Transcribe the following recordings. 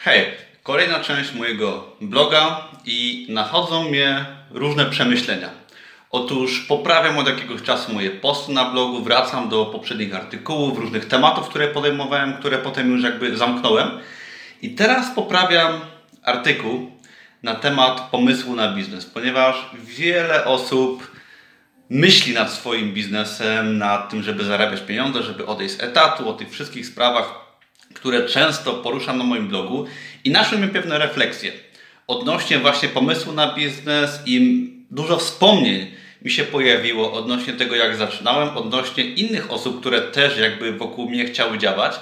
Hej, kolejna część mojego bloga i nachodzą mnie różne przemyślenia. Otóż poprawiam od jakiegoś czasu moje posty na blogu, wracam do poprzednich artykułów, różnych tematów, które podejmowałem, które potem już jakby zamknąłem. I teraz poprawiam artykuł na temat pomysłu na biznes, ponieważ wiele osób myśli nad swoim biznesem, nad tym, żeby zarabiać pieniądze, żeby odejść z etatu, o tych wszystkich sprawach, które często poruszam na moim blogu i naszły mnie pewne refleksje odnośnie właśnie pomysłu na biznes i dużo wspomnień mi się pojawiło odnośnie tego, jak zaczynałem, odnośnie innych osób, które też jakby wokół mnie chciały działać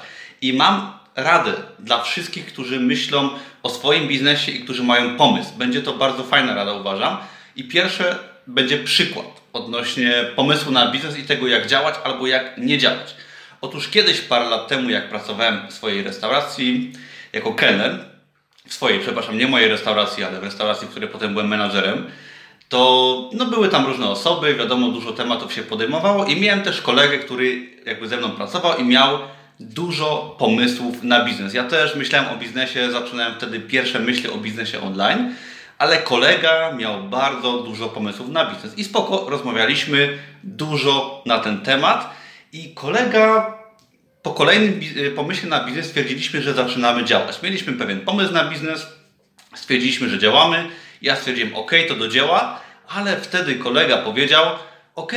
i mam radę dla wszystkich, którzy myślą o swoim biznesie i którzy mają pomysł. Będzie to bardzo fajna rada, uważam. I pierwsze będzie przykład odnośnie pomysłu na biznes i tego, jak działać albo jak nie działać. Otóż kiedyś, parę lat temu, jak pracowałem w swojej restauracji jako kelner, w swojej, przepraszam, nie mojej restauracji, ale w restauracji, w której potem byłem menadżerem, to no, były tam różne osoby, wiadomo, dużo tematów się podejmowało i miałem też kolegę, który jakby ze mną pracował i miał dużo pomysłów na biznes. Ja też myślałem o biznesie, zaczynałem wtedy pierwsze myśli o biznesie online, ale kolega miał bardzo dużo pomysłów na biznes i spoko, rozmawialiśmy dużo na ten temat i kolega po kolejnym y, pomyśle na biznes stwierdziliśmy, że zaczynamy działać. Mieliśmy pewien pomysł na biznes, stwierdziliśmy, że działamy. Ja stwierdziłem, ok, to do dzieła, ale wtedy kolega powiedział, ok,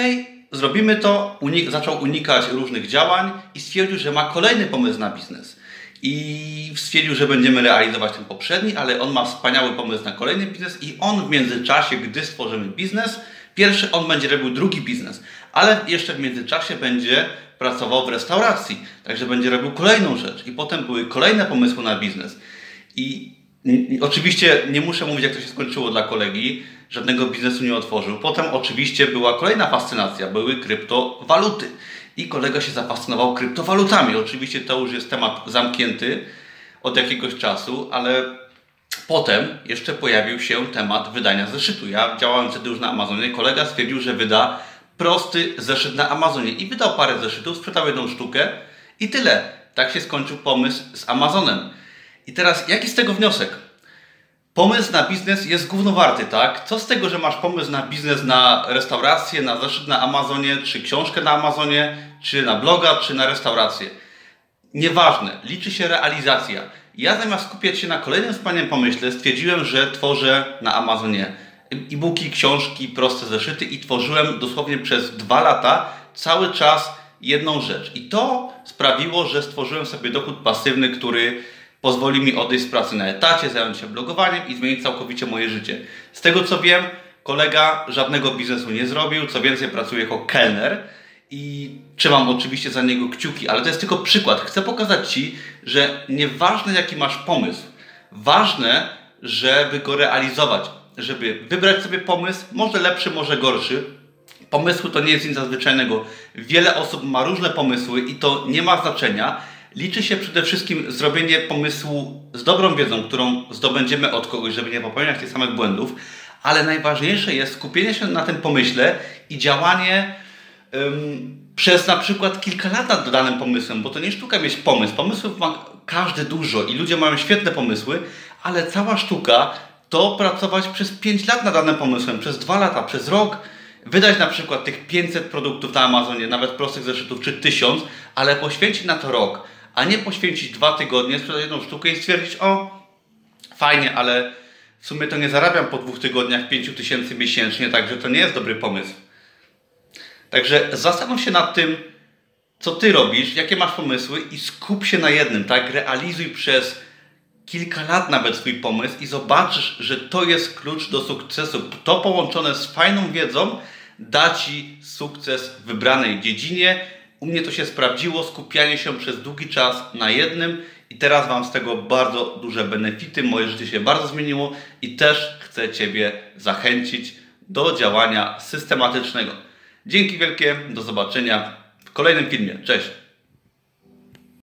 zrobimy to, unik zaczął unikać różnych działań i stwierdził, że ma kolejny pomysł na biznes. I stwierdził, że będziemy realizować ten poprzedni, ale on ma wspaniały pomysł na kolejny biznes i on w międzyczasie, gdy stworzymy biznes, pierwszy on będzie robił drugi biznes ale jeszcze w międzyczasie będzie pracował w restauracji, także będzie robił kolejną rzecz. I potem były kolejne pomysły na biznes. I, oczywiście nie muszę mówić, jak to się skończyło dla kolegi, żadnego biznesu nie otworzył. Potem oczywiście była kolejna fascynacja, były kryptowaluty. I kolega się zafascynował kryptowalutami. Oczywiście to już jest temat zamknięty od jakiegoś czasu, ale potem jeszcze pojawił się temat wydania zeszytu. Ja działałem wtedy już na Amazonie. Kolega stwierdził, że wyda prosty zeszyt na Amazonie i wydał parę zeszytów, sprzedał jedną sztukę i tyle. Tak się skończył pomysł z Amazonem. I teraz jaki z tego wniosek? Pomysł na biznes jest głównowarty, tak? Co z tego, że masz pomysł na biznes, na restaurację, na zeszyt na Amazonie, czy książkę na Amazonie, czy na bloga, czy na restaurację? Nieważne, liczy się realizacja. Ja zamiast skupiać się na kolejnym wspaniałym pomyśle, stwierdziłem, że tworzę na Amazonie e-booki, książki, proste zeszyty i tworzyłem dosłownie przez dwa lata cały czas jedną rzecz. I to sprawiło, że stworzyłem sobie dochód pasywny, który pozwoli mi odejść z pracy na etacie, zająć się blogowaniem i zmienić całkowicie moje życie. Z tego co wiem, kolega żadnego biznesu nie zrobił, co więcej pracuje jako kelner i trzymam oczywiście za niego kciuki, ale to jest tylko przykład. Chcę pokazać Ci, że nieważne jaki masz pomysł, ważne, żeby go realizować żeby wybrać sobie pomysł, może lepszy, może gorszy. Pomysłu to nie jest nic nadzwyczajnego. Wiele osób ma różne pomysły i to nie ma znaczenia. Liczy się przede wszystkim zrobienie pomysłu z dobrą wiedzą, którą zdobędziemy od kogoś, żeby nie popełniać tych samych błędów, ale najważniejsze jest skupienie się na tym pomyśle i działanie um, przez na przykład kilka lat nad danym pomysłem, bo to nie sztuka mieć pomysł. Pomysłów ma każdy dużo i ludzie mają świetne pomysły, ale cała sztuka to pracować przez 5 lat nad danym pomysłem, przez 2 lata, przez rok, wydać na przykład tych 500 produktów na Amazonie, nawet prostych zeszytów, czy 1000, ale poświęcić na to rok, a nie poświęcić 2 tygodnie, sprzedać jedną sztukę i stwierdzić, o, fajnie, ale w sumie to nie zarabiam po dwóch tygodniach 5000 miesięcznie, także to nie jest dobry pomysł. Także zastanów się nad tym, co ty robisz, jakie masz pomysły i skup się na jednym, tak? Realizuj przez kilka lat nawet swój pomysł i zobaczysz, że to jest klucz do sukcesu. To połączone z fajną wiedzą da Ci sukces w wybranej dziedzinie. U mnie to się sprawdziło, skupianie się przez długi czas na jednym i teraz mam z tego bardzo duże benefity. Moje życie się bardzo zmieniło i też chcę Ciebie zachęcić do działania systematycznego. Dzięki wielkie, do zobaczenia w kolejnym filmie. Cześć!